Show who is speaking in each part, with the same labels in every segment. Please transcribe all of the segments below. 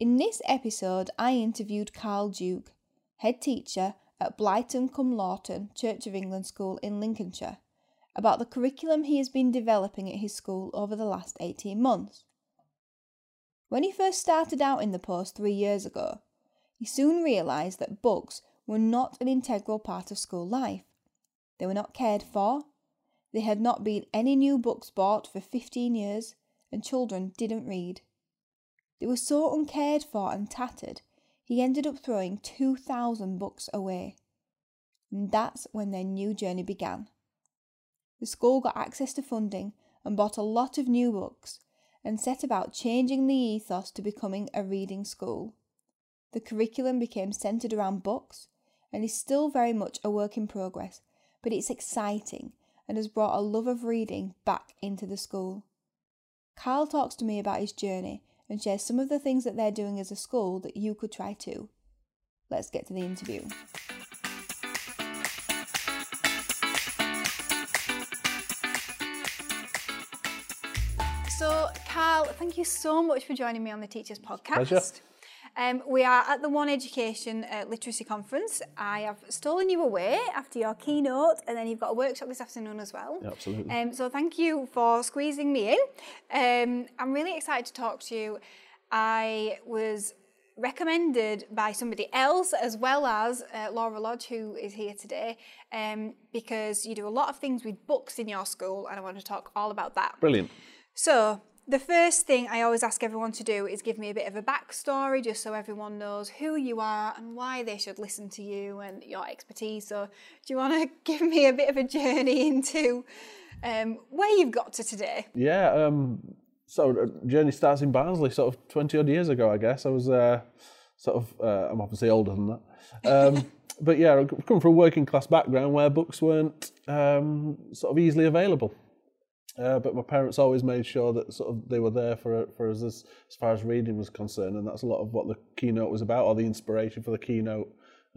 Speaker 1: In this episode, I interviewed Carl Duke, head teacher at Blyton cum Laughton Church of England School in Lincolnshire, about the curriculum he has been developing at his school over the last 18 months. When he first started out in the post three years ago, he soon realised that books were not an integral part of school life. They were not cared for, there had not been any new books bought for 15 years, and children didn't read. They were so uncared for and tattered, he ended up throwing 2,000 books away. And that's when their new journey began. The school got access to funding and bought a lot of new books and set about changing the ethos to becoming a reading school. The curriculum became centred around books and is still very much a work in progress, but it's exciting and has brought a love of reading back into the school. Carl talks to me about his journey and shares some of the things that they're doing as a school that you could try too. Let's get to the interview. So, Carl, thank you so much for joining me on the Teachers Podcast.
Speaker 2: Pleasure.
Speaker 1: Um, we are at the One Education uh, Literacy Conference. I have stolen you away after your keynote, and then you've got a workshop this afternoon as well.
Speaker 2: Yeah, absolutely.
Speaker 1: Um, so thank you for squeezing me in. Um, I'm really excited to talk to you. I was recommended by somebody else as well as uh, Laura Lodge, who is here today, um, because you do a lot of things with books in your school, and I want to talk all about that.
Speaker 2: Brilliant.
Speaker 1: So, the first thing I always ask everyone to do is give me a bit of a backstory just so everyone knows who you are and why they should listen to you and your expertise. So, do you want to give me a bit of a journey into um, where you've got to today?
Speaker 2: Yeah. Um, so, uh, journey starts in Barnsley, sort of twenty odd years ago, I guess. I was uh, sort of. Uh, I'm obviously older than that. Um, but yeah, I come from a working class background where books weren't um, sort of easily available. Uh, but my parents always made sure that sort of they were there for for us as, as far as reading was concerned, and that's a lot of what the keynote was about, or the inspiration for the keynote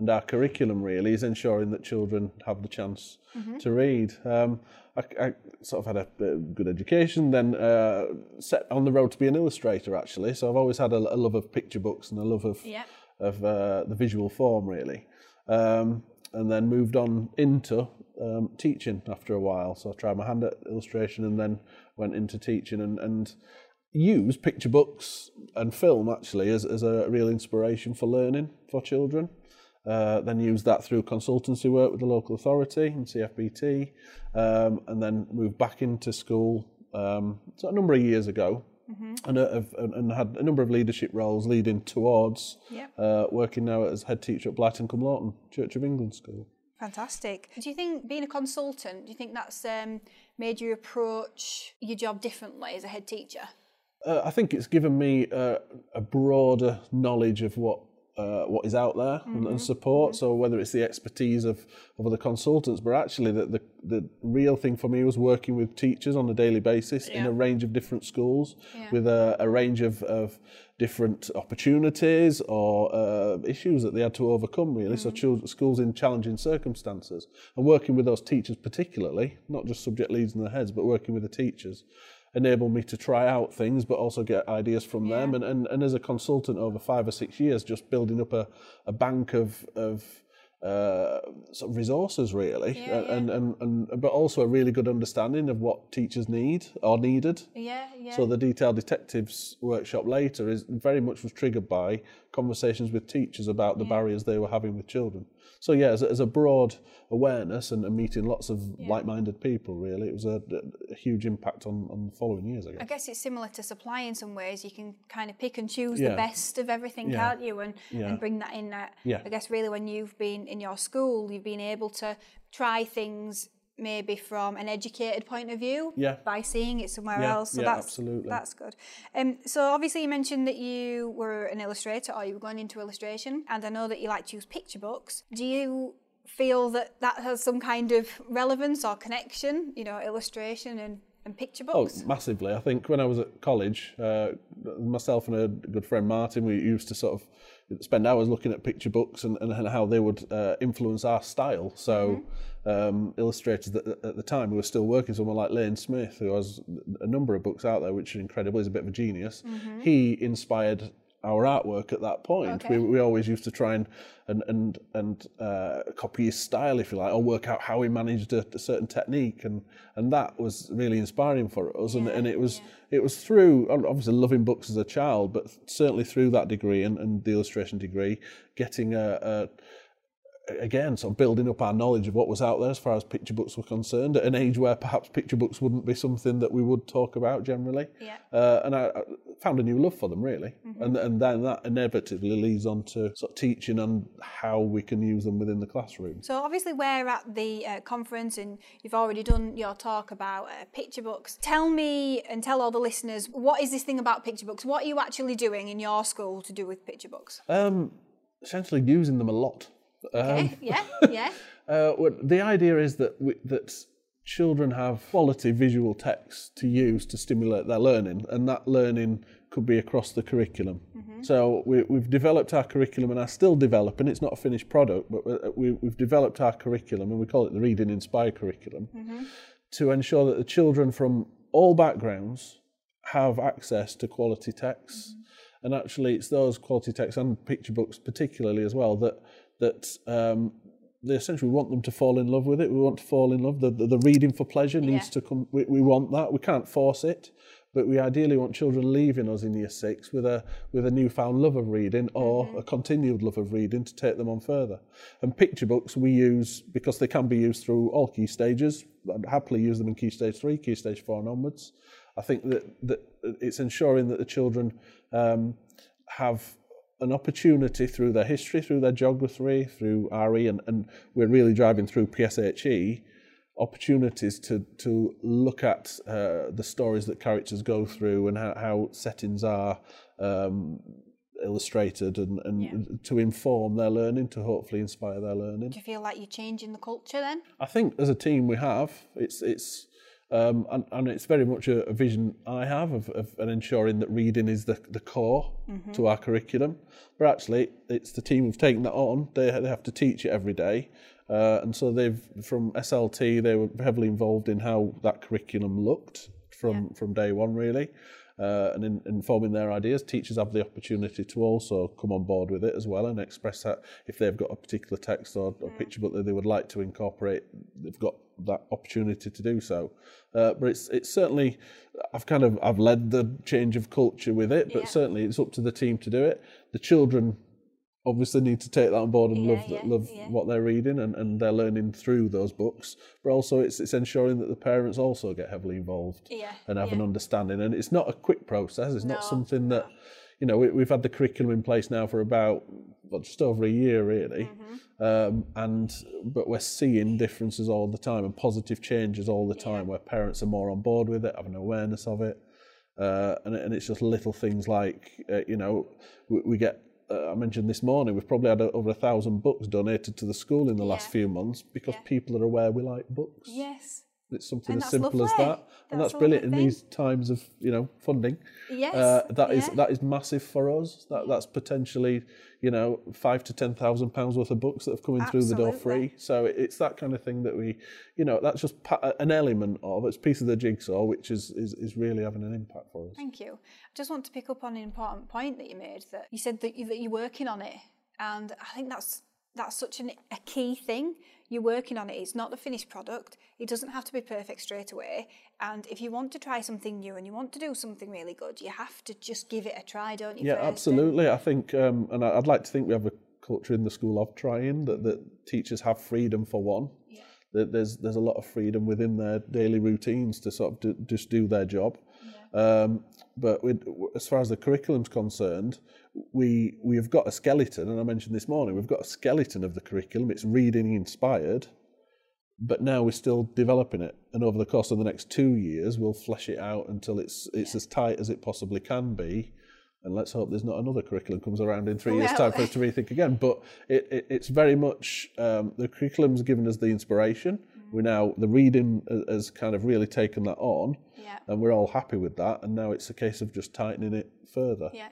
Speaker 2: and our curriculum really is ensuring that children have the chance mm-hmm. to read. Um, I, I, sort of had a, a good education, then uh, set on the road to be an illustrator actually. So I've always had a, a love of picture books and a love of
Speaker 1: yeah.
Speaker 2: of uh, the visual form really. Um, and then moved on into um, teaching after a while. So I tried my hand at illustration and then went into teaching and, and used picture books and film actually as, as a real inspiration for learning for children. Uh, then used that through consultancy work with the local authority and CFBT, um, and then moved back into school um, so a number of years ago. Mm-hmm. And, uh, and had a number of leadership roles leading towards
Speaker 1: Yep.
Speaker 2: uh, working now as head teacher at Blyton cum Laughton Church of England School.
Speaker 1: Fantastic. Do you think being a consultant, do you think that's um, made you approach your job differently as a head teacher?
Speaker 2: Uh, I think it's given me uh, a broader knowledge of what uh, what is out there and, and support. So whether it's the expertise of, of other consultants, but actually the, the, the real thing for me was working with teachers on a daily basis in a range of different schools
Speaker 1: Yeah.
Speaker 2: with a, a range of, of different opportunities or uh, issues that they had to overcome really. So children, schools in challenging circumstances and working with those teachers particularly, not just subject leads in their heads, but working with the teachers enable me to try out things but also get ideas from them. And, and and as a consultant over five or six years just building up a, a bank of of uh, sort of resources really.
Speaker 1: Yeah,
Speaker 2: and, and and but also a really good understanding of what teachers need or needed.
Speaker 1: Yeah, yeah.
Speaker 2: so the detailed detectives workshop later is very much was triggered by conversations with teachers about the barriers they were having with children. So yeah, as a, as a broad awareness and, and meeting lots of like-minded people, really, it was a, a huge impact on, on the following years. I
Speaker 1: I
Speaker 2: guess.
Speaker 1: guess it's similar to supply in some ways. You can kind of pick and choose the best of everything,
Speaker 2: Yeah.
Speaker 1: can't you? And,
Speaker 2: Yeah.
Speaker 1: and bring that in.
Speaker 2: Yeah.
Speaker 1: I guess really when you've been in your school, you've been able to try things maybe from an educated point of view
Speaker 2: Yeah.
Speaker 1: by seeing it somewhere
Speaker 2: Yeah,
Speaker 1: else. So
Speaker 2: yeah,
Speaker 1: that's
Speaker 2: absolutely.
Speaker 1: that's good. Um, so obviously you mentioned that you were an illustrator or you were going into illustration, and I know that you like to use picture books. Do you feel that that has some kind of relevance or connection? You know, illustration and, and picture
Speaker 2: Oh,
Speaker 1: books.
Speaker 2: massively. I think when I was at college, uh, myself and a good friend Martin, we used to sort of spend hours looking at picture books and, and how they would uh, influence our style. So, um, illustrators that at the time who were still working, someone like Lane Smith, who has a number of books out there, which are incredible, he's a bit of a genius. He inspired our artwork at that point.
Speaker 1: Okay.
Speaker 2: We, we always used to try and and and and uh, copy his style, if you like, or work out how he managed a, a certain technique, and and that was really inspiring for us. And, and it was it was through obviously loving books as a child, but certainly through that degree and, and the illustration degree, getting a, a again, sort of building up our knowledge of what was out there as far as picture books were concerned, at an age where perhaps picture books wouldn't be something that we would talk about generally.
Speaker 1: Yeah.
Speaker 2: Uh, and I, I found a new love for them, really. And, and then that inevitably leads on to sort of teaching and how we can use them within the classroom.
Speaker 1: So obviously we're at the uh, conference and you've already done your talk about uh, picture books. Tell me and tell all the listeners what is this thing about picture books? What are you actually doing in your school to do with picture books?
Speaker 2: Um, essentially using them a lot. Um,
Speaker 1: Okay, yeah, yeah.
Speaker 2: Uh, well, the idea is that we, that children have quality visual text to use to stimulate their learning, and that learning could be across the curriculum. So we, we've developed our curriculum, and are still developing. It's not a finished product, but uh, we, we've developed our curriculum, and we call it the Reading Inspire curriculum, to ensure that the children from all backgrounds have access to quality texts. And actually, it's those quality texts and picture books, particularly as well, that that um, they essentially want them to fall in love with it. We want to fall in love. The, the, the reading for pleasure needs
Speaker 1: Yeah.
Speaker 2: to come. We, we want that. We can't force it, but we ideally want children leaving us in year six with a with a newfound love of reading or a continued love of reading to take them on further. And picture books we use because they can be used through all key stages. I'd happily use them in key stage three, key stage four, and onwards. I think that that it's ensuring that the children um, have an opportunity through their history, through their geography, through RE, and, and we're really driving through PSHE opportunities to to look at uh, the stories that characters go through and how, how settings are um, illustrated and, and to inform their learning, to hopefully inspire their learning.
Speaker 1: Do you feel like you're changing the culture then?
Speaker 2: I think as a team we have. It's it's um, and, and it's very much a, a vision I have of, of ensuring that reading is the, the core to our curriculum. But actually, it's the team who've taken that on. They they have to teach it every day, uh, and so they've from SLT they were heavily involved in how that curriculum looked from from day one really. Uh, and in informing their ideas, teachers have the opportunity to also come on board with it as well and express that if they've got a particular text or, or picture book that they would like to incorporate, they've got that opportunity to do so. Uh, but it's it's certainly I've kind of I've led the change of culture with it, but
Speaker 1: Yeah.
Speaker 2: certainly it's up to the team to do it. The children obviously need to take that on board and
Speaker 1: Yeah,
Speaker 2: love
Speaker 1: yeah,
Speaker 2: love
Speaker 1: yeah.
Speaker 2: what they're reading and, and they're learning through those books. But also it's it's ensuring that the parents also get heavily involved and have an understanding. And it's not a quick process. It's not something that you know we, we've had the curriculum in place now for about well, just over a year really.
Speaker 1: Mm-hmm.
Speaker 2: Um, and but we're seeing differences all the time and positive changes all the time where parents are more on board with it, have an awareness of it. Uh, and, and it's just little things like uh, you know we, we get uh, I mentioned this morning we've probably had over a thousand books donated to the school in the last few months because
Speaker 1: Yeah.
Speaker 2: people are aware we like books.
Speaker 1: Yes.
Speaker 2: It's something
Speaker 1: And
Speaker 2: as
Speaker 1: that's
Speaker 2: simple as
Speaker 1: lovely.
Speaker 2: that, and
Speaker 1: That's
Speaker 2: that's brilliant in these times of you know funding.
Speaker 1: Yes.
Speaker 2: Uh, that is
Speaker 1: yeah.
Speaker 2: that is massive for us. That that's potentially you know five to ten thousand pounds worth of books that have come in through the door free. So it- it's that kind of thing that we, you know, that's just pa- an element of it's a piece of the jigsaw which is, is is really having an impact for us.
Speaker 1: Thank you. I just want to pick up on an important point that you made that you said that, you, that you're working on it, and I think that's that's such an, a key thing. You're working on it. It's not the finished product. It doesn't have to be perfect straight away. And if you want to try something new and you want to do something really good, you have to just give it a try, don't you?
Speaker 2: Yeah,
Speaker 1: first?
Speaker 2: Absolutely. I think, um, and I'd like to think we have a culture in the school of trying that, that teachers have freedom for one. That there's there's a lot of freedom within their daily routines to sort of do, just do their job. Um, but with, as far as the curriculum's concerned, we we have got a skeleton, and I mentioned this morning we've got a skeleton of the curriculum. It's reading inspired, but now we're still developing it, and over the course of the next two years, we'll flesh it out until it's it's as tight as it possibly can be. And let's hope there's not another curriculum comes around in three years' time for us to rethink again. But it, it, it's very much um, the curriculum's given us the inspiration. We're now the reading has kind of really taken that on,
Speaker 1: Yeah.
Speaker 2: and we're all happy with that. And now it's a case of just tightening it further.
Speaker 1: Yeah.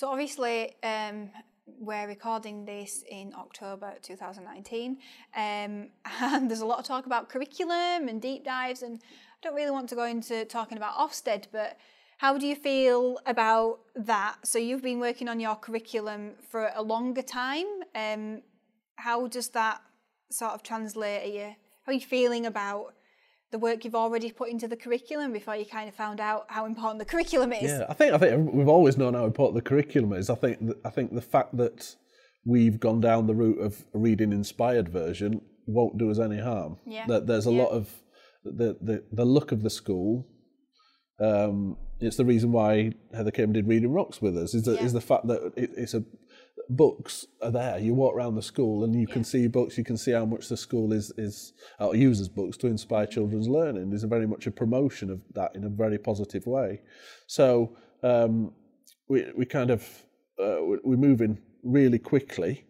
Speaker 1: So obviously, um, we're recording this in October 2019, um, and there's a lot of talk about curriculum and deep dives, and I don't really want to go into talking about Ofsted, but how do you feel about that? So you've been working on your curriculum for a longer time. Um, how does that sort of translate? Are you, how are you feeling about the work you've already put into the curriculum before you kind of found out how important the curriculum is?
Speaker 2: Yeah, I think I think we've always known how important the curriculum is. I think th- I think the fact that we've gone down the route of a reading inspired version won't do us any harm.
Speaker 1: Yeah,
Speaker 2: That there's a
Speaker 1: yeah.
Speaker 2: lot of the, the the look of the school. Um, it's the reason why Heather came and did Reading Rocks with us. Is the,
Speaker 1: Yeah.
Speaker 2: is the fact that it, it's a books are there. You walk around the school and you can see books. You can see how much the school is is uh, uses books to inspire children's learning. There's a very much a promotion of that in a very positive way. So um, we we kind of uh, we- we're moving really quickly.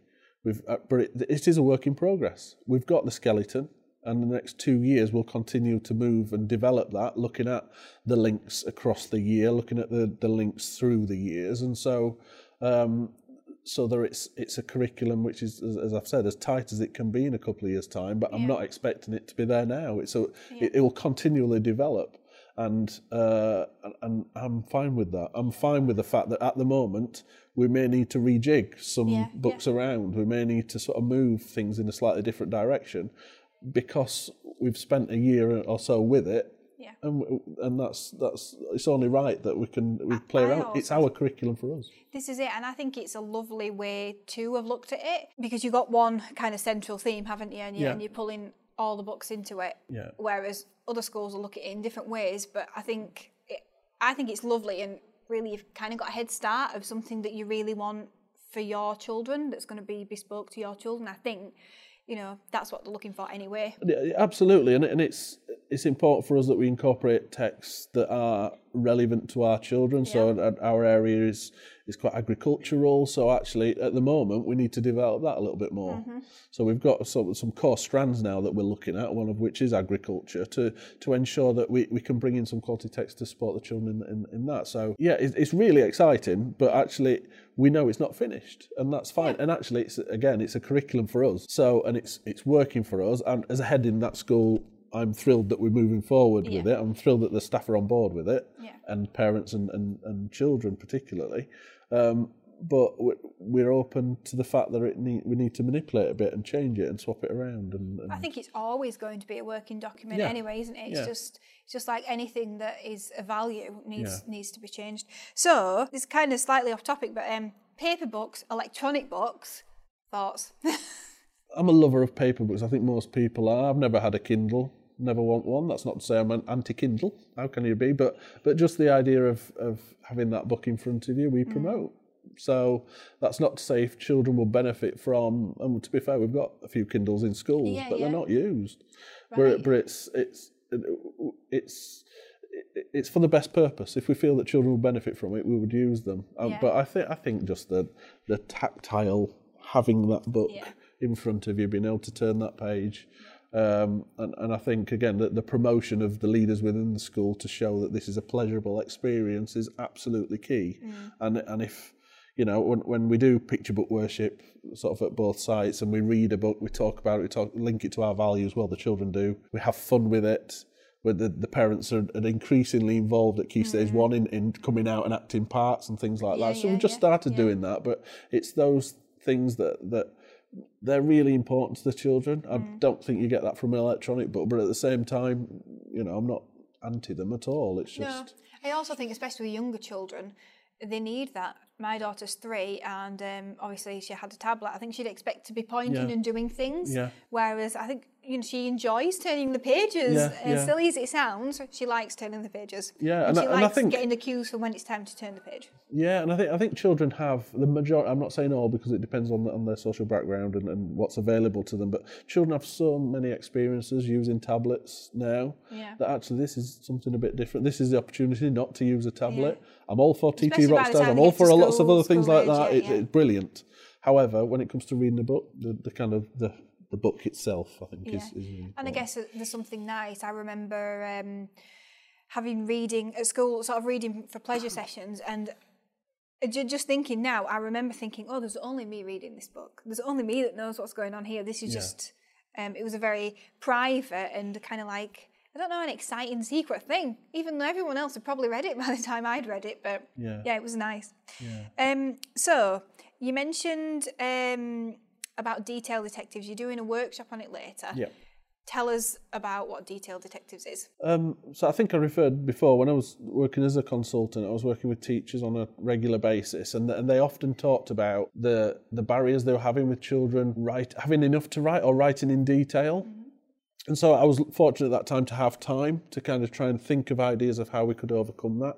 Speaker 2: We've, uh, but it, it is a work in progress. We've got the skeleton, and the next two years we'll continue to move and develop that, looking at the links across the year, looking at the, the links through the years, and so um, so that it's it's a curriculum which is, as, as I've said, as tight as it can be in a couple of years' time. But I'm not expecting it to be there now. It's so it, it will continually develop, and uh, and- and I'm fine with that. I'm fine with the fact that at the moment we may need to rejig some
Speaker 1: Yeah,
Speaker 2: books around. We may need to sort of move things in a slightly different direction because we've spent a year or so with it.
Speaker 1: Yeah.
Speaker 2: And, and that's that's it's only right that we can we play
Speaker 1: I
Speaker 2: around. It's our curriculum for us.
Speaker 1: This is it, and I think it's a lovely way to have looked at it because you've got one kind of central theme, haven't you? And, you,
Speaker 2: Yeah.
Speaker 1: and you're pulling all the books into it.
Speaker 2: Yeah.
Speaker 1: Whereas other schools will look at it in different ways, but I think it, I think it's lovely and really you've kind of got a head start of something that you really want for your children that's going to be bespoke to your children. I think you know that's what they're looking for anyway.
Speaker 2: Absolutely, and and it's it's important for us that we incorporate texts that are relevant to our children. So
Speaker 1: Yeah.
Speaker 2: our- our area is is quite agricultural. So actually, at the moment, we need to develop that a little bit more.
Speaker 1: Mm-hmm.
Speaker 2: So we've got some some core strands now that we're looking at. One of which is agriculture to to ensure that we, we can bring in some quality text to support the children in, in, in that. So yeah, it's, it's really exciting. But actually, we know it's not finished, and that's fine. And actually, it's again, it's a curriculum for us. So and it's it's working for us. And as a head in that school. I'm thrilled that we're moving forward with it. I'm thrilled that the staff are on board with it,
Speaker 1: Yeah.
Speaker 2: and parents and, and, and children particularly. Um, but we- we're open to the fact that it need, we need to manipulate a bit and change it and swap it around. And, and
Speaker 1: I think it's always going to be a working document
Speaker 2: Yeah.
Speaker 1: anyway, isn't it? It's
Speaker 2: Yeah.
Speaker 1: just it's just like anything that is of value needs
Speaker 2: Yeah.
Speaker 1: needs to be changed. So it's kind of slightly off topic, but um, paper books, electronic books, thoughts?
Speaker 2: I'm a lover of paper books. I think most people are. I've never had a Kindle. Never want one. That's not to say I'm an anti-Kindle. How can you be? But but just the idea of of having that book in front of you, we
Speaker 1: Mm.
Speaker 2: promote. So that's not to say if children will benefit from. And to be fair, we've got a few Kindles in schools,
Speaker 1: Yeah,
Speaker 2: but
Speaker 1: yeah.
Speaker 2: they're not used.
Speaker 1: Right.
Speaker 2: But, but it's it's it's it's for the best purpose. If we feel that children will benefit from it, we would use them. Um,
Speaker 1: Yeah.
Speaker 2: But I think I think just the the tactile having that book in front of you, being able to turn that page. Um, and, and I think again that the promotion of the leaders within the school to show that this is a pleasurable experience is absolutely key. And and if you know when when we do picture book worship sort of at both sites and we read a book, we talk about it, we talk link it to our values. Well, the children do. We have fun with it. Where the, the parents are, are increasingly involved at Key Stage One in, in coming out and acting parts and things like
Speaker 1: Yeah,
Speaker 2: that. So
Speaker 1: yeah,
Speaker 2: we've just
Speaker 1: yeah,
Speaker 2: started doing that, but it's those things that that they're really important to the children. I
Speaker 1: Mm.
Speaker 2: don't think you get that from an electronic book, but at the same time, you know, I'm not anti them at all. It's just.
Speaker 1: no, I also think, especially with younger children, they need that. My daughter's three, and um, obviously she had a tablet. I think she'd expect to be pointing
Speaker 2: Yeah.
Speaker 1: and doing things.
Speaker 2: Yeah.
Speaker 1: Whereas I think you know she enjoys turning the pages.
Speaker 2: Yeah,
Speaker 1: As
Speaker 2: yeah.
Speaker 1: silly as it sounds, she likes turning the pages.
Speaker 2: Yeah,
Speaker 1: and,
Speaker 2: and I-
Speaker 1: she
Speaker 2: and I
Speaker 1: likes
Speaker 2: think-
Speaker 1: getting the cues for when it's time to turn the page.
Speaker 2: Yeah, and I think I think children have the majority. I'm not saying all because it depends on the, on their social background and, and what's available to them. But children have so many experiences using tablets now
Speaker 1: Yeah.
Speaker 2: that actually this is something a bit different. This is the opportunity not to use a tablet. I'm all for TT Rockstars. I'm all for a lots of other things like
Speaker 1: age,
Speaker 2: that. It. It's brilliant. However, when it comes to reading a book, the, the kind of the the book itself, I think, is,
Speaker 1: Yeah.
Speaker 2: is really
Speaker 1: And I guess there's something nice. I remember um, having reading at school, sort of reading for pleasure sessions, and just thinking now, I remember thinking, oh, there's only me reading this book. There's only me that knows what's going on here. This is
Speaker 2: Yeah.
Speaker 1: just, um, it was a very private and kind of like, I don't know, an exciting secret thing, even though everyone else had probably read it by the time I'd read it. But
Speaker 2: Yeah.
Speaker 1: yeah, it was nice.
Speaker 2: Yeah.
Speaker 1: Um, so you mentioned um, about detail detectives. You're doing a workshop on it later.
Speaker 2: Yeah.
Speaker 1: Tell us about what detail detectives is.
Speaker 2: Um, so I think I referred before when I was working as a consultant, I was working with teachers on a regular basis, and and they often talked about the the barriers they were having with children write having enough to write or writing in detail. And so I was fortunate at that time to have time to kind of try and think of ideas of how we could overcome that.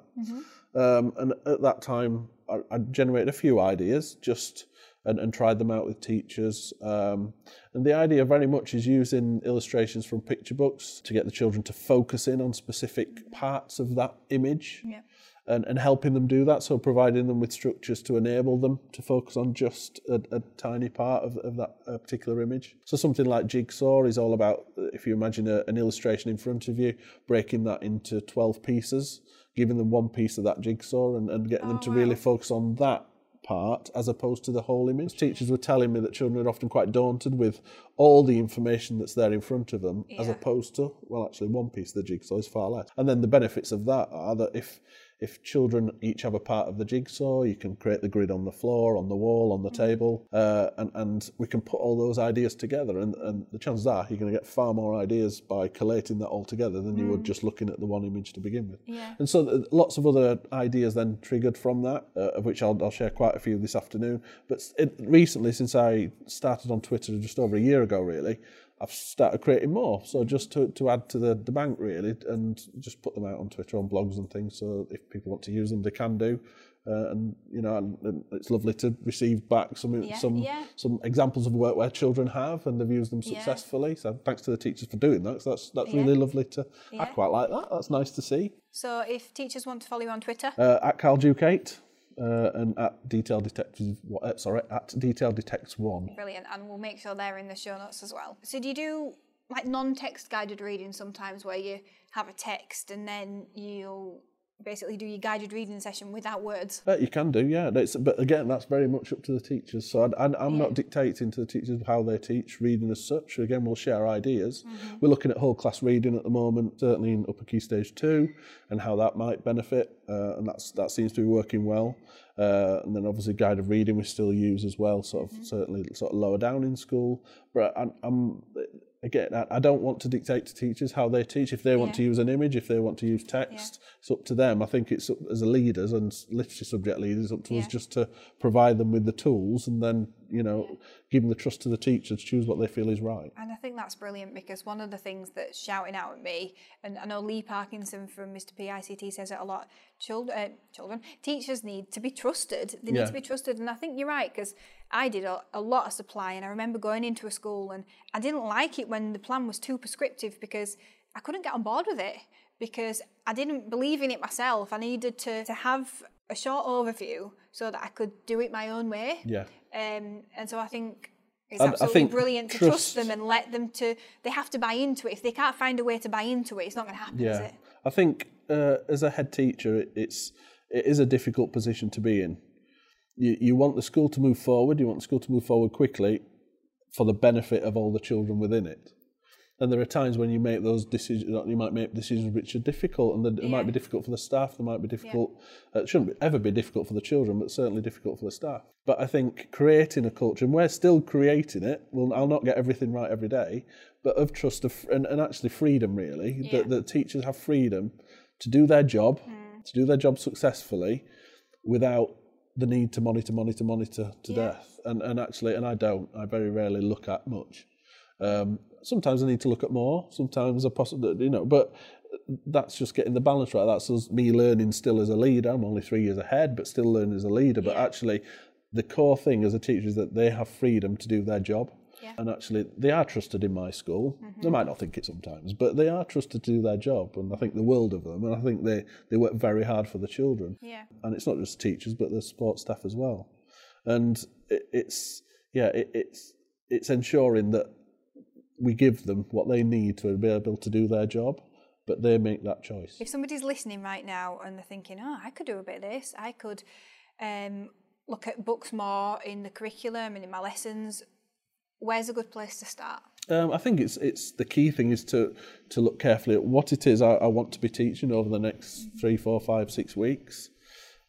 Speaker 2: Um, and at that time, I, I generated a few ideas just and, and tried them out with teachers. Um, and the idea very much is using illustrations from picture books to get the children to focus in on specific parts of that image
Speaker 1: Yeah.
Speaker 2: and, and helping them do that. So providing them with structures to enable them to focus on just a, a tiny part of, of that uh, particular image. So something like Jigsaw is all about, uh, if you imagine a, an illustration in front of you, breaking that into 12 pieces, giving them one piece of that jigsaw and, and getting them to really focus on that part as opposed to the whole image. Teachers were telling me that children are often quite daunted with all the information that's there in front of them as opposed to, well, actually, one piece of the jigsaw is far less. And then the benefits of that are that if if children each have a part of the jigsaw, you can create the grid on the floor, on the wall, on the table, uh, and, and we can put all those ideas together. And, and the chances are you're going to get far more ideas by collating that all together than you would just looking at the one image to begin with.
Speaker 1: Yeah.
Speaker 2: And so th- lots of other ideas then triggered from that, uh, of which I'll, I'll share quite a few this afternoon. But it, recently, since I started on Twitter just over a year ago, really, I've started creating more. So just to, to add to the, the bank, really, and just put them out on Twitter, on blogs and things. So if people want to use them, they can do. Uh, and you know, and, and it's lovely to receive back some
Speaker 1: Yeah,
Speaker 2: some
Speaker 1: yeah.
Speaker 2: some examples of work where children have and they've used them
Speaker 1: Yeah.
Speaker 2: successfully. So thanks to the teachers for doing that. 'cause that's that's
Speaker 1: Yeah.
Speaker 2: really lovely to. I quite like that. That's nice to see.
Speaker 1: So if teachers want to follow you on Twitter,
Speaker 2: Uh, at Carl eight uh, and at Detail Detectives. Uh, sorry, at Detail Detects one.
Speaker 1: brilliant, and we'll make sure they're in the show notes as well. So do you do like non-text guided reading sometimes, where you have a text and then you'll basically do your guided reading session without words?
Speaker 2: Uh, you can do, yeah. That's, but again, that's very much up to the teachers. So I, I, I'm not dictating to the teachers how they teach reading as such. Again, we'll share ideas. We're looking at whole class reading at the moment, certainly in upper key stage two, and how that might benefit. Uh, and that's that seems to be working well. Uh, and then obviously guided reading we still use as well, sort of certainly sort of lower down in school. But I'm, I'm again, I, I don't want to dictate to teachers how they teach. If they want
Speaker 1: Yeah.
Speaker 2: to use an image, if they want to use text, it's up to them. I think it's up, as a leaders and literacy subject leaders, up to us just to provide them with the tools and then you know giving the trust to the teacher to choose what they feel is right.
Speaker 1: And I think that's brilliant because one of the things that's shouting out at me, and I know Lee Parkinson from Mr. PICT says it a lot. Children, uh, children, teachers need to be trusted. They need
Speaker 2: Yeah.
Speaker 1: to be trusted, and I think you're right because I did a, a lot of supply, and I remember going into a school and I didn't like it when the plan was too prescriptive because I couldn't get on board with it because I didn't believe in it myself. I needed to to have a short overview so that I could do it my own way.
Speaker 2: Yeah.
Speaker 1: Um, and so I think it's absolutely
Speaker 2: think
Speaker 1: brilliant to trust
Speaker 2: trust-
Speaker 1: them and let them to. They have to buy into it. If they can't find a way to buy into it, it's not going to happen, is
Speaker 2: Yeah,
Speaker 1: it?
Speaker 2: I think uh, as a head teacher, it, it's it is a difficult position to be in. You you want the school to move forward. You want the school to move forward quickly, for the benefit of all the children within it. And there are times when you make those decisions. You might make decisions which are difficult, and it might be difficult for the staff. They might be difficult. Uh, it shouldn't be, ever be difficult for the children, but certainly difficult for the staff. But I think creating a culture, and we're still creating it. Well, I'll not get everything right every day, but of trust of, and, and actually freedom, really.
Speaker 1: Yeah.
Speaker 2: That, that teachers have freedom to do their job,
Speaker 1: Mm.
Speaker 2: to do their job successfully, without the need to monitor, monitor, monitor to
Speaker 1: Yeah.
Speaker 2: death. And and actually, and I don't. I very rarely look at much. Um, sometimes I need to look at more. Sometimes I possibly, you know, but that's just getting the balance right. That's me learning still as a leader. I'm only three years ahead, but still learning as a leader. But actually, the core thing as a teacher is that they have freedom to do their job.
Speaker 1: Yeah.
Speaker 2: And actually, they are trusted in my school. They mm-hmm. might not think it sometimes, but they are trusted to do their job. And I think the world of them. And I think they, they work very hard for the children.
Speaker 1: Yeah.
Speaker 2: And it's not just teachers, but the support staff as well. And it, it's, yeah, it, it's, it's ensuring that we give them what they need to be able to do their job, but they make that choice.
Speaker 1: If somebody's listening right now and they're thinking, oh, I could do a bit of this, I could um, look at books more in the curriculum and in my lessons, where's a good place to start?
Speaker 2: Um, I think it's it's the key thing is to to look carefully at what it is I, I want to be teaching over the next three, four, five, six weeks,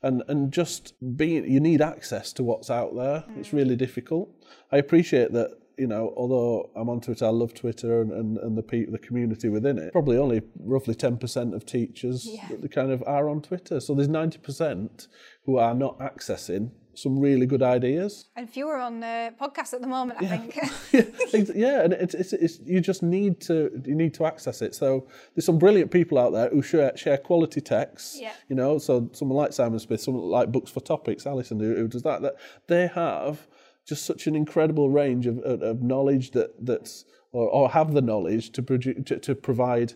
Speaker 2: and and just being you need access to what's out there. It's really difficult. I appreciate that you know although I'm on Twitter, I love Twitter and and, and the pe- the community within it. Probably only roughly ten percent of teachers
Speaker 1: Yeah.
Speaker 2: that kind of are on Twitter. So there's ninety percent who are not accessing some really good ideas.
Speaker 1: And fewer on the podcast at the moment, I think.
Speaker 2: yeah, and it's, it's, it's you just need to you need to access it. So there's some brilliant people out there who share share quality texts.
Speaker 1: Yeah.
Speaker 2: You know, so someone like Simon Smith, someone like Books for Topics, Alison, who, who does that. That they have just such an incredible range of, of, of knowledge that that's or, or have the knowledge to produce to, to provide.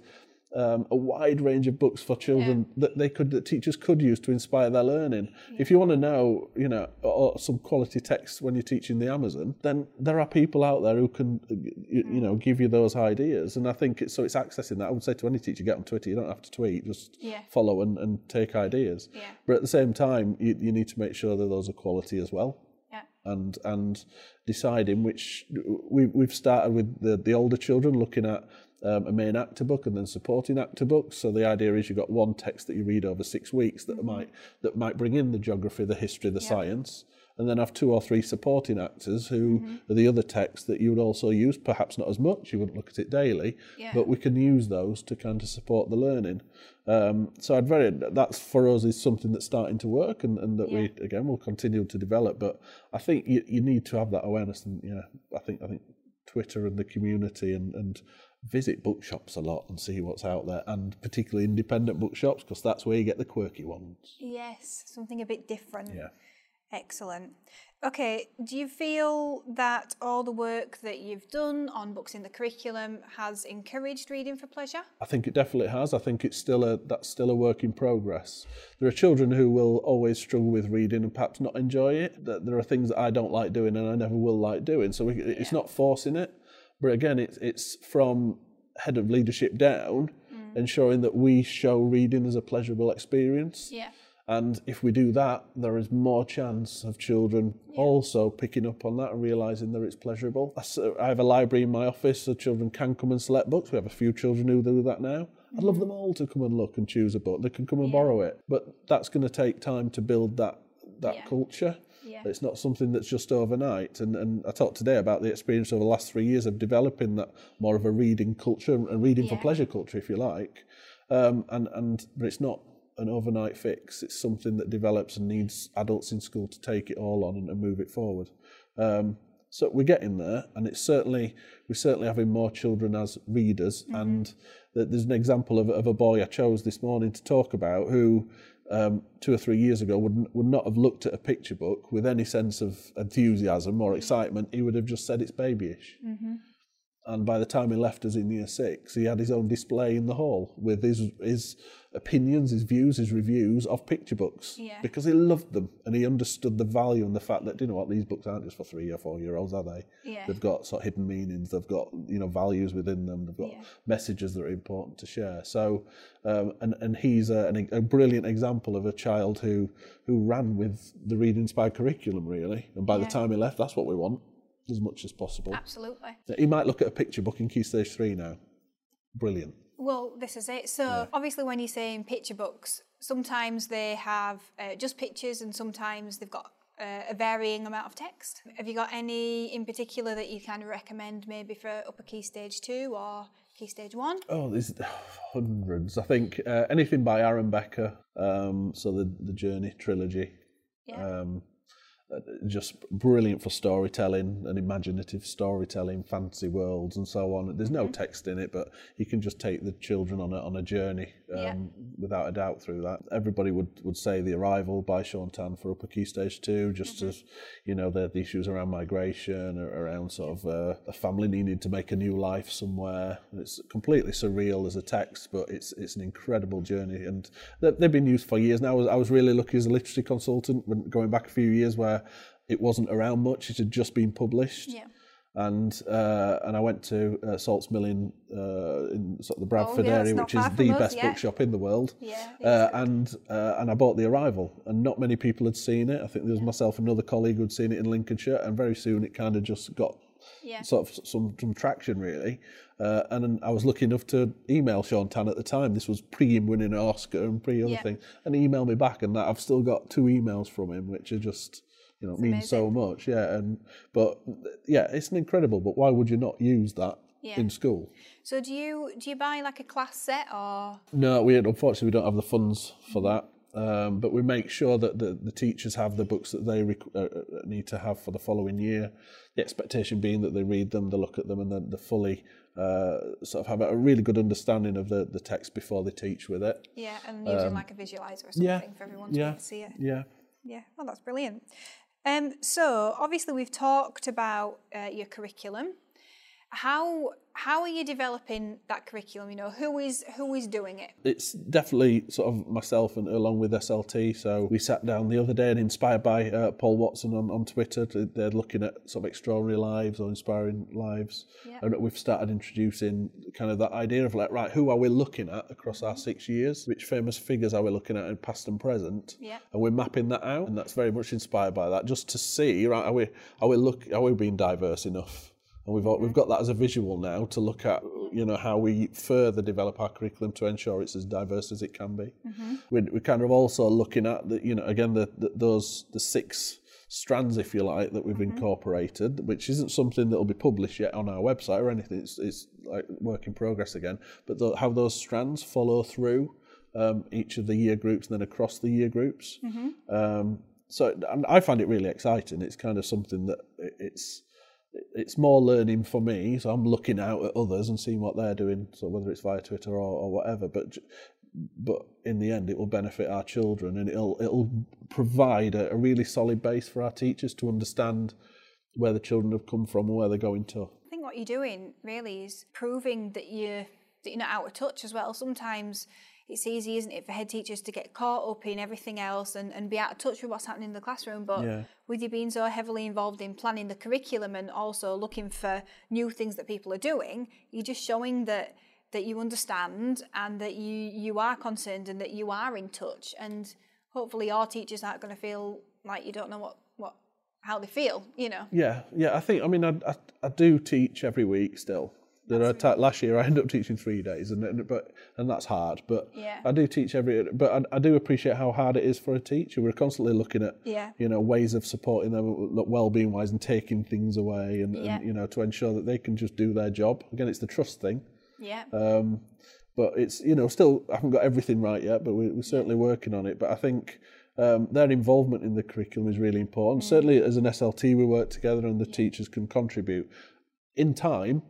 Speaker 2: Um, a wide range of books for children that they could that teachers could use to inspire their learning. If you want to know, you know, or some quality text when you're teaching the Amazon, then there are people out there who can, you, you know, give you those ideas. And I think it's so it's accessing that. I would say to any teacher, get on Twitter. You don't have to tweet, just
Speaker 1: Yeah.
Speaker 2: follow and, and take ideas.
Speaker 1: Yeah.
Speaker 2: But at the same time, you, you need to make sure that those are quality as well
Speaker 1: yeah.
Speaker 2: And and deciding which we we've started with the the older children looking at um, a main actor book and then supporting actor books. So the idea is you've got one text that you read over six weeks that might that might bring in the geography, the history, the science, and then have two or three supporting actors who are the other texts that you would also use. Perhaps not as much. You wouldn't look at it daily,
Speaker 1: Yeah.
Speaker 2: but we can use those to kind of support the learning. Um, so I'd very that's for us is something that's starting to work and, and that we again will continue to develop. But I think you, you need to have that awareness and yeah, I think I think Twitter and the community and, and visit bookshops a lot and see what's out there and particularly independent bookshops because that's where you get the quirky ones.
Speaker 1: Yes, something a bit different.
Speaker 2: Yeah.
Speaker 1: Excellent. Okay, do you feel that all the work that you've done on books in the curriculum has encouraged reading for pleasure?
Speaker 2: I think it definitely has. I think it's still a that's still a work in progress. There are children who will always struggle with reading and perhaps not enjoy it. That there are things that I don't like doing and I never will like doing. So we, it's not forcing it, but again, it's it's from head of leadership down, mm. ensuring that we show reading as a pleasurable experience.
Speaker 1: Yeah.
Speaker 2: And if we do that, there is more chance of children also picking up on that and realising that it's pleasurable. I have a library in my office, so children can come and select books. We have a few children who do that now. I'd love them all to come and look and choose a book. They can come and borrow it, but that's going to take time to build that that
Speaker 1: Yeah.
Speaker 2: culture.
Speaker 1: Yeah.
Speaker 2: It's not something that's just overnight. And and I talked today about the experience over the last three years of developing that more of a reading culture and reading for pleasure culture, if you like. Um, and and but it's not an overnight fix. It's something that develops and needs adults in school to take it all on and, and move it forward. Um, so we're getting there, and it's certainly we're certainly having more children as readers. And th- there's an example of, of a boy I chose this morning to talk about who. Um, two or three years ago, would would not have looked at a picture book with any sense of enthusiasm or excitement. He would have just said it's babyish. And by the time he left us in year six, he had his own display in the hall with his his opinions, his views, his reviews of picture books.
Speaker 1: Yeah.
Speaker 2: Because he loved them and he understood the value and the fact that, you know what, these books aren't just for three or four year olds, are they?
Speaker 1: Yeah.
Speaker 2: They've got sort of hidden meanings, they've got, you know, values within them, they've got
Speaker 1: Yeah.
Speaker 2: messages that are important to share. So, um, and, and he's a, an, a brilliant example of a child who, who ran with the reading inspired curriculum, really. And by the time he left, that's what we want as much as possible.
Speaker 1: Absolutely.
Speaker 2: He might look at a picture book in Key Stage 3 now. Brilliant.
Speaker 1: Well, this is it. So, obviously, when you're saying picture books, sometimes they have uh, just pictures and sometimes they've got uh, a varying amount of text. Have you got any in particular that you kind of recommend maybe for upper key stage two or key stage one?
Speaker 2: Oh, there's hundreds. I think uh, anything by Aaron Becker, um, so the, the Journey trilogy.
Speaker 1: Yeah.
Speaker 2: Um, Uh, just brilliant for storytelling and imaginative storytelling, fantasy worlds and so on. There's no mm-hmm. text in it, but you can just take the children on a on a journey um,
Speaker 1: Yeah.
Speaker 2: without a doubt through that. Everybody would, would say The Arrival by Sean Tan for Upper Key Stage 2, just as, you know, the, the issues around migration, or around sort of uh, a family needing to make a new life somewhere. It's completely surreal as a text, but it's it's an incredible journey. And they- they've been used for years now. I was, I was really lucky as a literacy consultant when going back a few years where it wasn't around much, it had just been published
Speaker 1: Yeah.
Speaker 2: And uh, and I went to uh, Salts Mill in, uh, in sort of the Bradford
Speaker 1: Oh, yeah,
Speaker 2: area, which is the
Speaker 1: us,
Speaker 2: best
Speaker 1: yeah.
Speaker 2: bookshop in the world.
Speaker 1: Yeah,
Speaker 2: Uh, and uh, and I bought The Arrival, and not many people had seen it. I think there was myself and another colleague who'd seen it in Lincolnshire, and very soon it kind of just got sort of some, some traction really. Uh, and I was lucky enough to email Sean Tan at the time. This was pre him winning an Oscar and pre other
Speaker 1: Yeah.
Speaker 2: thing, and he emailed me back, and that I've still got two emails from him, which are just you know mean so much. Yeah, and but yeah, it's an incredible. But why would you not use that
Speaker 1: Yeah.
Speaker 2: in school?
Speaker 1: So do you do you buy like a class set or
Speaker 2: No, we unfortunately we don't have the funds for that. Um, but we make sure that the, the teachers have the books that they rec- uh, uh, need to have for the following year. The expectation being that they read them, they look at them, and then they fully uh, sort of have a really good understanding of the, the text before they teach with it.
Speaker 1: yeah, and using like a visualizer or something
Speaker 2: yeah,
Speaker 1: for everyone to
Speaker 2: yeah,
Speaker 1: see it?
Speaker 2: Yeah.
Speaker 1: Yeah, well, that's brilliant. Um, so obviously we've talked about uh, your curriculum. How how are you developing that curriculum? You know, who is who is doing it?
Speaker 2: It's definitely sort of myself and along with SLT. So we sat down the other day and inspired by uh, Paul Watson on, on Twitter. They're looking at sort of extraordinary lives or inspiring lives.
Speaker 1: Yeah.
Speaker 2: And we've started introducing kind of that idea of like, right, who are we looking at across our six years? Which famous figures are we looking at in past and present?
Speaker 1: Yeah.
Speaker 2: And we're mapping that out. And that's very much inspired by that, just to see, right, are we, are we, look, are we being diverse enough? And we've we've got that as a visual now to look at, you know, how we further develop our curriculum to ensure it's as diverse as it can be. We're, we're kind of also looking at the, you know, again the, the those the six strands, if you like, that we've incorporated, which isn't something that will be published yet on our website or anything. It's, it's like work in progress again. But tho- how those strands follow through um, each of the year groups and then across the year groups. Um, so and I find it really exciting. It's kind of something that it- it's it's more learning for me. So I'm looking out at others and seeing what they're doing. So whether it's via Twitter or, or whatever, but but in the end, it will benefit our children and it'll it'll provide a, a really solid base for our teachers to understand where the children have come from and where they're going to.
Speaker 1: I think what you're doing really is proving that you're that you're not out of touch as well. Sometimes it's easy, isn't it, for head teachers to get caught up in everything else and, and be out of touch with what's happening in the classroom. But
Speaker 2: Yeah.
Speaker 1: with you being so heavily involved in planning the curriculum and also looking for new things that people are doing, you're just showing that that you understand and that you you are concerned and that you are in touch. And hopefully, our teachers aren't going to feel like you don't know what what how they feel. You know.
Speaker 2: Yeah, yeah. I think. I mean, I I, I do teach every week still. There are ta- last year I ended up teaching three days, and and- but and that's hard. But
Speaker 1: Yeah.
Speaker 2: I do teach every. But I, I do appreciate how hard it is for a teacher. We're constantly looking at
Speaker 1: Yeah.
Speaker 2: you know ways of supporting them well being wise and taking things away, and,
Speaker 1: Yeah.
Speaker 2: and you know to ensure that they can just do their job. Again, it's the trust thing.
Speaker 1: Yeah.
Speaker 2: Um, but it's you know still I haven't got everything right yet, but we, we're certainly working on it. But I think um, their involvement in the curriculum is really important. Certainly as an SLT, we work together, and the teachers can contribute. In time,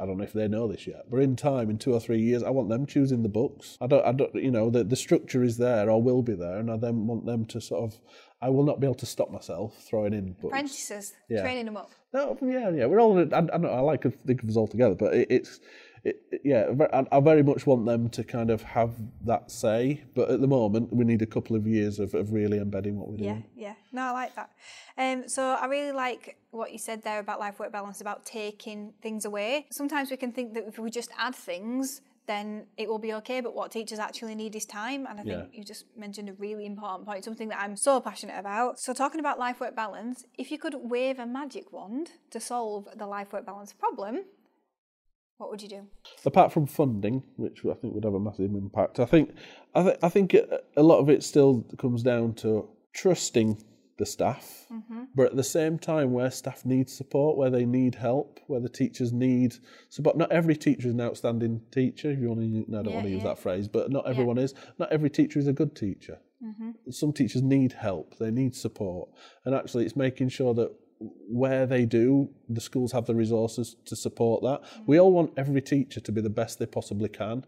Speaker 2: I don't know if they know this yet, but in time, in two or three years, I want them choosing the books. I don't, I don't, you know, the the structure is there or will be there, and I then want them to sort of. I will not be able to stop myself throwing in books.
Speaker 1: Apprentices,
Speaker 2: Yeah.
Speaker 1: training them up.
Speaker 2: No, yeah, yeah. We're all. I, I, don't know, I like to think of us all together, but it, it's. It, it- yeah, I, I very much want them to kind of have that say, but at the moment we need a couple of years of, of really embedding what we're
Speaker 1: Yeah,
Speaker 2: doing.
Speaker 1: yeah. No, I like that. Um, so I really like what you said there about life work balance, about taking things away. Sometimes we can think that if we just add things, then it will be okay. But what teachers actually need is time. And I think
Speaker 2: Yeah.
Speaker 1: you just mentioned a really important point, something that I'm so passionate about. So talking about life work balance, if you could wave a magic wand to solve the life work balance problem, what would you do?
Speaker 2: Apart from funding, which I think would have a massive impact, I think, I, th- I think uh, a lot of it still comes down to trusting the staff, mm-hmm. but at the same time, where staff need support, where they need help, where the teachers need support. Not every teacher is an outstanding teacher. If you want to, no, I don't
Speaker 1: Yeah,
Speaker 2: want to use that phrase, but not everyone is. Not every teacher is a good teacher. Mm-hmm. Some teachers need help, they need support, and actually, it's making sure that where they do, the schools have the resources to support that. We all want every teacher to be the best they possibly can,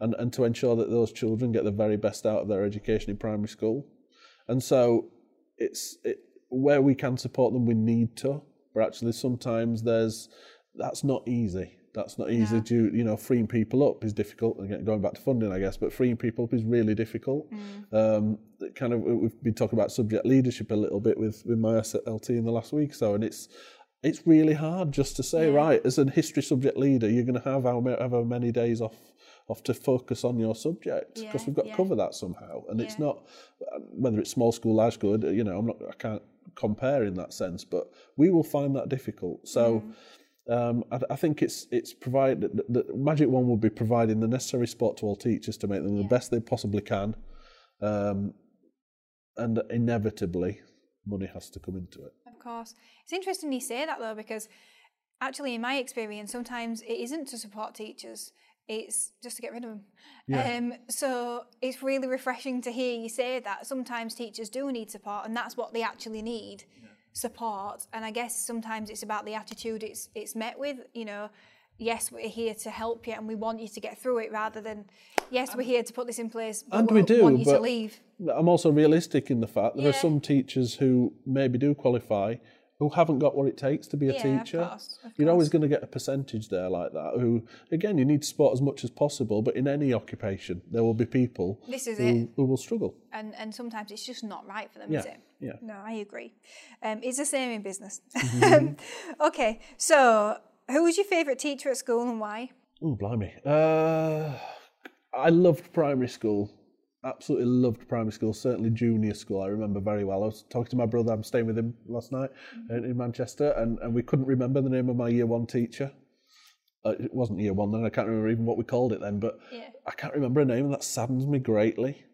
Speaker 2: and and to ensure that those children get the very best out of their education in primary school. And so, it's it, where we can support them, we need to. But actually, sometimes there's that's not easy. That's not easy. To you know, freeing people up is difficult. Again, going back to funding, I guess, but freeing people up is really difficult. Um, kind of we've been talking about subject leadership a little bit with with my SLT in the last week, or so, and it's it's really hard just to say right as a history subject leader, you're going to have however many days off off to focus on your subject because
Speaker 1: Yeah,
Speaker 2: we've got
Speaker 1: yeah.
Speaker 2: to cover that somehow, and it's not whether it's small school, large school. You know, I'm not. I can't compare in that sense, but we will find that difficult. So.
Speaker 1: Mm.
Speaker 2: Um, I, I think it's it's provided the, the Magic One will be providing the necessary support to all teachers to make them the best they possibly can, um, and inevitably money has to come into it.
Speaker 1: Of course. It's interesting you say that though, because actually, in my experience, sometimes it isn't to support teachers, it's just to get rid of them.
Speaker 2: Yeah.
Speaker 1: Um, so it's really refreshing to hear you say that. Sometimes teachers do need support, and that's what they actually need support. And I guess sometimes it's about the attitude it's, it's met with, you know. Yes, we're here to help you and we want you to get through it rather than, yes, we're um, here to put this in place,
Speaker 2: And we do,
Speaker 1: want you to leave.
Speaker 2: I'm also realistic in the fact there are some teachers who maybe do qualify who haven't got what it takes to be a
Speaker 1: Yeah, of
Speaker 2: teacher.
Speaker 1: course, of
Speaker 2: You're always going to get a percentage there like that. Who, again, you need to support as much as possible, but in any occupation, there will be people
Speaker 1: This is
Speaker 2: who,
Speaker 1: it.
Speaker 2: who will struggle.
Speaker 1: and and sometimes it's just not right for them, is it?
Speaker 2: yeah.
Speaker 1: No, I agree. Um, it's the same in business.
Speaker 2: Mm-hmm.
Speaker 1: okay, so who was your favourite teacher at school and why?
Speaker 2: Oh, blimey. Uh, I loved primary school. Absolutely loved primary school, certainly junior school. I remember very well. I was talking to my brother, I'm staying with him last night in, in Manchester, and, and we couldn't remember the name of my year one teacher. Uh, it wasn't year one then, I can't remember even what we called it then, but
Speaker 1: Yeah.
Speaker 2: I can't remember a name, and that saddens me greatly.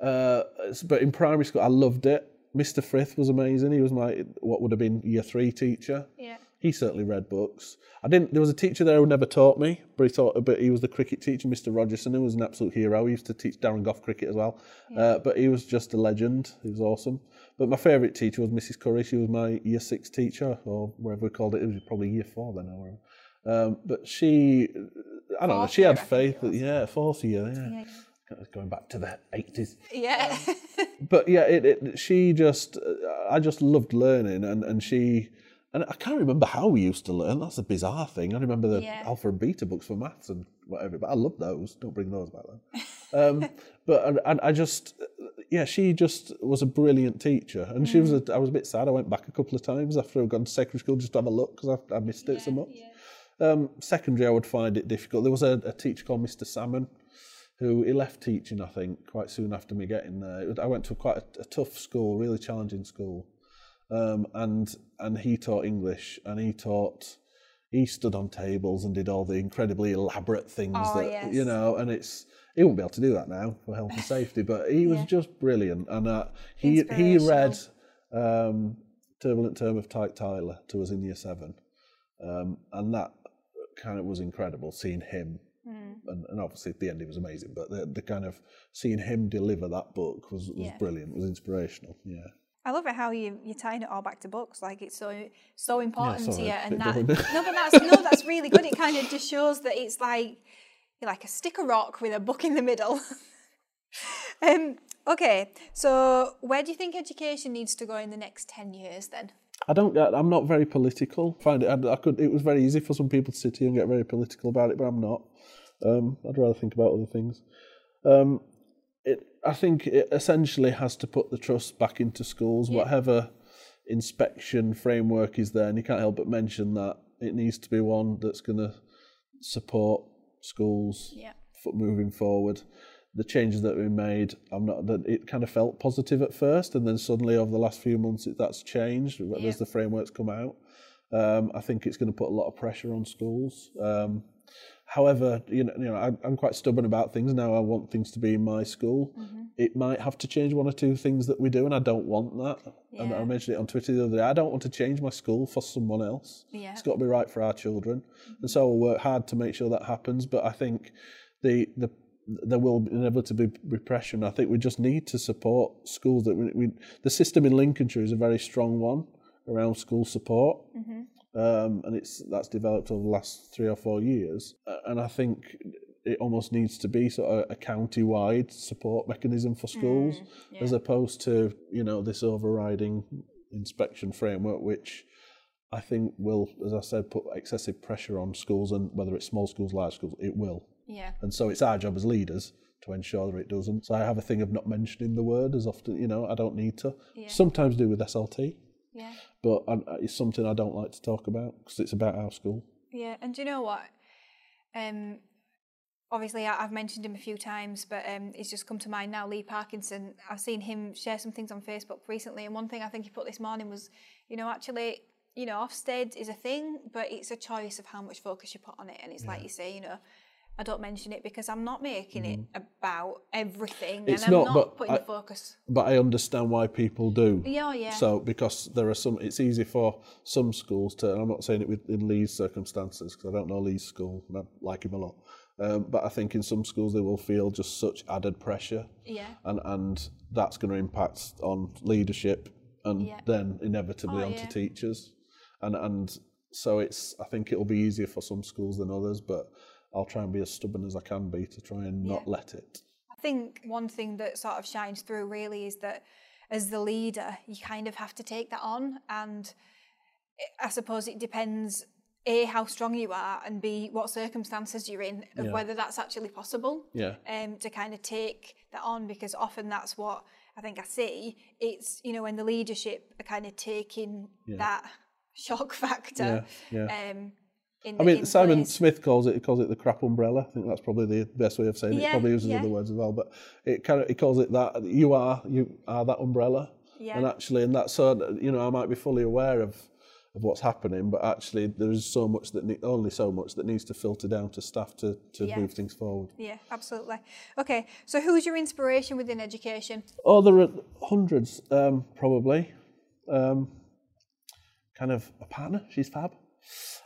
Speaker 2: Uh, but in primary school, I loved it. Mr. Frith was amazing. He was my, what would have been year three teacher
Speaker 1: Yeah.
Speaker 2: He certainly read books. I didn't. There was a teacher there who never taught me, but he taught. But he was the cricket teacher, Mr. Rogerson, who was an absolute hero. He used to teach Darren Gough cricket as well. Uh, but he was just a legend. He was awesome. But my favourite teacher was Mrs. Curry. She was my year six teacher, or whatever we called it. It was probably year four then. Or whatever. Um, but she, I don't know. She had faith. That, yeah, fourth year. Yeah. Going back to the eighties
Speaker 1: Yeah.
Speaker 2: but yeah, it, it she just I just loved learning, and and she and I can't remember how we used to learn. That's a bizarre thing. I remember the
Speaker 1: Yeah.
Speaker 2: alpha and beta books for maths and whatever, but I love those. Don't bring those back then. Um, but I, I- just yeah, she just was a brilliant teacher, and she was. A, I was a bit sad. I went back a couple of times after I'd gone to secondary school just to have a look because I, I missed it so much. Um, secondary, I would find it difficult. There was a, a teacher called Mr. Salmon, who he left teaching, I think, quite soon after me getting there. I went to quite a, a tough school, really challenging school, um, and and he taught English, and he taught. He stood on tables and did all the incredibly elaborate things
Speaker 1: Oh,
Speaker 2: that
Speaker 1: yes.
Speaker 2: you know, and it's he won't be able to do that now for health and safety. But he was
Speaker 1: Yeah.
Speaker 2: just brilliant, and uh, he he read um, "Turbulent Term" of Tyke Tiler to us in Year Seven, um, and that kind of was incredible seeing him.
Speaker 1: Hmm.
Speaker 2: And, and obviously at the end it was amazing, but the, the kind of seeing him deliver that book was, was
Speaker 1: Yeah.
Speaker 2: brilliant, was inspirational. Yeah,
Speaker 1: I love it how you you're tying it all back to books. Like it's so so important to
Speaker 2: sorry,
Speaker 1: you, and that no, but that's no, that's really good. It kind of just shows that it's like you're like a stick of rock with a book in the middle. um. Okay, so where do you think education needs to go in the next ten years? Then.
Speaker 2: I don't. I'm not very political. I Find it. I, I could. It was very easy for some people to sit here and get very political about it, but I'm not. Um, I'd rather think about other things. Um, it. I think it essentially has to put the trust back into schools. Whatever inspection framework is there, and you can't help but mention that it needs to be one that's going to support schools
Speaker 1: Yeah.
Speaker 2: f- moving forward. The changes that we made, I'm not it kind of felt positive at first, and then suddenly over the last few months, it, that's changed
Speaker 1: Yeah.
Speaker 2: as the frameworks come out. Um, I think it's going to put a lot of pressure on schools. Um, however, you know, you know, I, I'm quite stubborn about things now. I want things to be in my school.
Speaker 1: Mm-hmm.
Speaker 2: It might have to change one or two things that we do, and I don't want that. And I mentioned it on Twitter the other day. I don't want to change my school for someone else.
Speaker 1: Yeah.
Speaker 2: It's got to be right for our children, and so we'll work hard to make sure that happens. But I think the the there will be inevitably be repression. I think we just need to support schools. That we, we the system in Lincolnshire is a very strong one around school support, um, and it's that's developed over the last three or four years. Uh, And I think it almost needs to be sort of a county-wide support mechanism for schools, as opposed to you know this overriding inspection framework, which I think will, as I said, put excessive pressure on schools, and whether it's small schools, large schools, it will.
Speaker 1: Yeah.
Speaker 2: And so it's our job as leaders to ensure that it doesn't. So I have a thing of not mentioning the word as often, you know, I don't need to.
Speaker 1: Yeah.
Speaker 2: Sometimes do with SLT,
Speaker 1: Yeah.
Speaker 2: But I, it's something I don't like to talk about because it's about our school.
Speaker 1: Yeah, and do you know what? Um, obviously, I, I've mentioned him a few times, but um, it's just come to mind now. Lee Parkinson. I've seen him share some things on Facebook recently, and one thing I think he put this morning was, you know, actually, you know, Ofsted is a thing, but it's a choice of how much focus you put on it. And it's like you say, you know. I don't mention it because I'm not making it about everything,
Speaker 2: It's
Speaker 1: and I'm
Speaker 2: not,
Speaker 1: not, putting
Speaker 2: I-
Speaker 1: the focus.
Speaker 2: But I understand why people do.
Speaker 1: Yeah, yeah.
Speaker 2: So because there are some, it's easy for some schools to. And I'm not saying it with, in Lee's circumstances because I don't know Lee's school and I like him a lot. Um, but I think in some schools they will feel just such added pressure,
Speaker 1: Yeah,
Speaker 2: and and that's going to impact on leadership and
Speaker 1: Yeah.
Speaker 2: then inevitably
Speaker 1: Oh,
Speaker 2: onto
Speaker 1: yeah.
Speaker 2: teachers, and and so it's. I think it'll be easier for some schools than others, but I'll try and be as stubborn as I can be to try and not
Speaker 1: Yeah.
Speaker 2: let it.
Speaker 1: I think one thing that sort of shines through really is that as the leader, you kind of have to take that on. And I suppose it depends A, how strong you are, and B, what circumstances you're in,
Speaker 2: Yeah.
Speaker 1: whether that's actually possible
Speaker 2: Yeah.
Speaker 1: um, to kind of take that on because often that's what I think I see. It's, you know, when the leadership are kind of taking that shock factor.
Speaker 2: Yeah, yeah.
Speaker 1: Um, in
Speaker 2: I mean, Simon
Speaker 1: place.
Speaker 2: Smith calls it he calls it the crap umbrella. I think that's probably the best way of saying it.
Speaker 1: Yeah,
Speaker 2: Probably uses
Speaker 1: yeah.
Speaker 2: other words as well, but it kind of he calls it that. You are you are that umbrella,
Speaker 1: Yeah.
Speaker 2: and actually, and that's so you know I might be fully aware of of what's happening, but actually there is so much that ne- only so much that needs to filter down to staff to to
Speaker 1: Yeah.
Speaker 2: move things forward.
Speaker 1: Yeah, absolutely. Okay, so who's your inspiration within education?
Speaker 2: Oh, there are hundreds, um, probably. Um, kind of a partner. She's fab.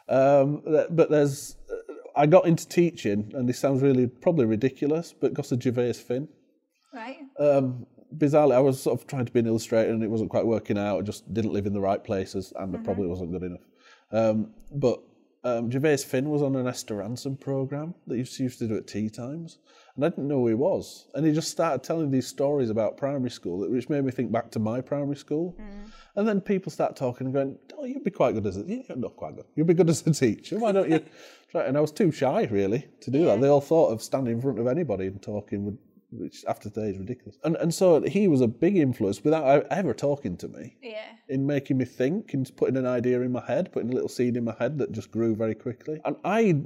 Speaker 2: Um, but there's, I got into teaching, and this sounds really probably ridiculous, but got a Gervase Phinn.
Speaker 1: Right?
Speaker 2: Um, bizarrely, I was sort of trying to be an illustrator, and it wasn't quite working out. I just didn't live in the right places, and it probably wasn't good enough. Um, but um, Gervase Phinn was on an Esther Rantzen program that he used used to do at tea times, and I didn't know who he was. And he just started telling these stories about primary school, which made me think back to my primary school. Mm. And then people start talking and going, "Oh, you'd be quite good as a yeah, not quite good. You'd be good as a teacher. Why don't you try?" And I was too shy really to do that. They all thought of standing in front of anybody and talking would. Which after today is ridiculous, and and so he was a big influence without ever talking to me
Speaker 1: Yeah.
Speaker 2: in making me think and putting an idea in my head, putting a little seed in my head that just grew very quickly. And I,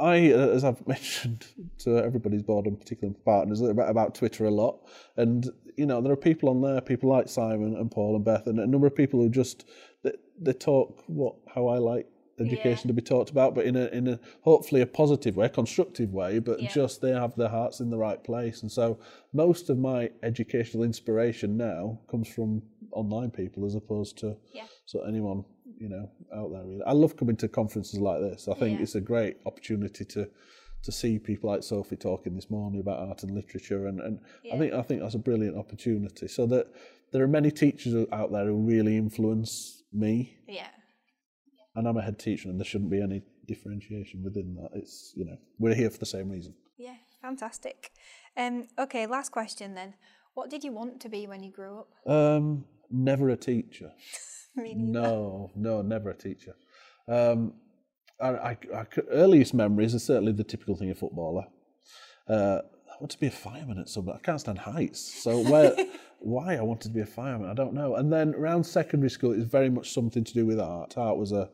Speaker 2: I, uh, as I've mentioned to everybody's boredom, particularly my partners, about, about Twitter a lot. And you know, there are people on there, people like Simon and Paul and Beth, and a number of people who just they, they talk what how I like education to be talked about, but in a in a hopefully a positive way, a constructive way, but
Speaker 1: Yeah.
Speaker 2: just they have their hearts in the right place. And so most of my educational inspiration now comes from online people as opposed to
Speaker 1: Yeah.
Speaker 2: So anyone you know out there. Really, I love coming to conferences like this. I think
Speaker 1: Yeah.
Speaker 2: it's a great opportunity to to see people like Sophie talking this morning about art and literature, and, and I think I think that's a brilliant opportunity. So that there are many teachers out there who really influence me
Speaker 1: Yeah.
Speaker 2: and I'm a head teacher, and there shouldn't be any differentiation within that. It's you know we're here for the same reason.
Speaker 1: Yeah. Fantastic. Um, okay, last question then. What did you want to be when you grew up?
Speaker 2: Um, never a teacher. No, no, never a teacher. Um, I, I earliest memories are certainly the typical thing a footballer. Uh, I want to be a fireman at some. I can't stand heights, so where, why I wanted to be a fireman, I don't know. And then around secondary school, it was very much something to do with art. Art was a,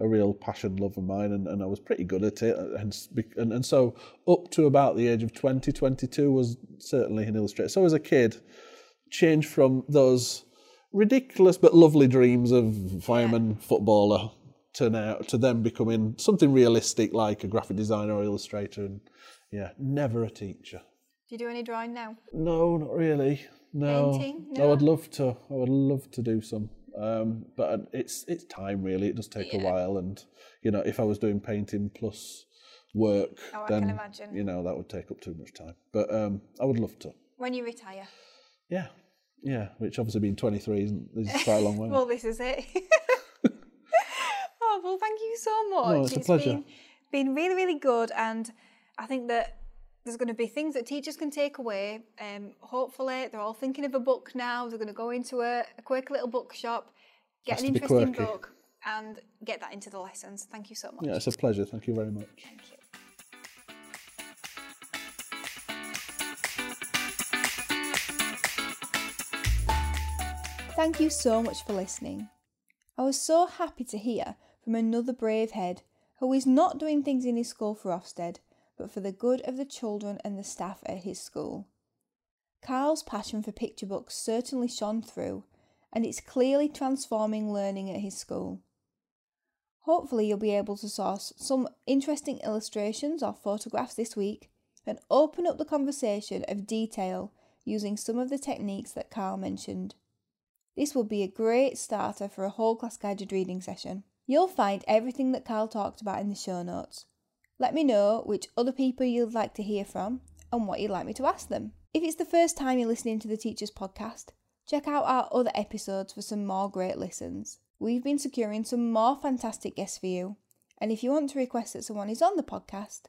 Speaker 2: a real passion, love of mine, and, and I was pretty good at it. And, and and so up to about the age of 20, 22 was certainly an illustrator. So as a kid, changed from those ridiculous but lovely dreams of fireman, footballer turn out to them becoming something realistic like a graphic designer or illustrator. And yeah, never a teacher.
Speaker 1: Do you do any drawing now?
Speaker 2: No, not really. No,
Speaker 1: Painting?
Speaker 2: I
Speaker 1: No?
Speaker 2: would love to. I would love to do some, um, but it's it's time really. It does take a while, and you know, if I was doing painting plus work,
Speaker 3: Oh, I
Speaker 2: then
Speaker 3: can imagine.
Speaker 2: you know that would take up too much time. But um, I would love to.
Speaker 3: When you retire.
Speaker 2: Yeah, yeah. Which obviously being 23 isn't is quite a long way.
Speaker 3: Well, this is it. oh, well, thank you so much.
Speaker 2: No, it's a pleasure.
Speaker 3: Been, been really, really good. And I think that there's going to be things that teachers can take away. Um, hopefully, they're all thinking of a book now. They're going to go into a, a quick little bookshop, get
Speaker 2: Has
Speaker 3: an interesting book, and get that into the lessons. Thank you so much.
Speaker 2: yeah, it's a pleasure. Thank you very much.
Speaker 1: Thank you. So much for listening. I was so happy to hear from another brave head who is not doing things in his school for Ofsted, but for the good of the children and the staff at his school. Carl's passion for picture books certainly shone through, and it's clearly transforming learning at his school. Hopefully, you'll be able to source some interesting illustrations or photographs this week and open up the conversation of detail using some of the techniques that Carl mentioned. This will be a great starter for a whole class guided reading session. You'll find everything that Carl talked about in the show notes. Let me know which other people you'd like to hear from and what you'd like me to ask them. If it's the first time you're listening to the Teachers Podcast, check out our other episodes for some more great listens. We've been securing some more fantastic guests for you, and if you want to request that someone is on the podcast,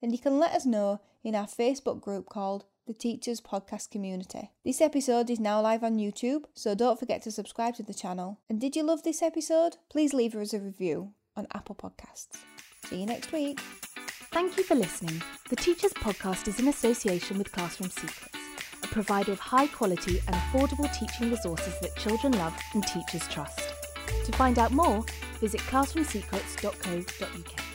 Speaker 1: then you can let us know in our Facebook group called the Teachers Podcast Community. This episode is now live on YouTube, so don't forget to subscribe to the channel. And did you love this episode? Please leave us a review on Apple Podcasts. See you next week.
Speaker 4: Thank you for listening. The Teachers Podcast is in association with Classroom Secrets, a provider of high quality and affordable teaching resources that children love and teachers trust. To find out more, visit classroomsecrets.co.uk.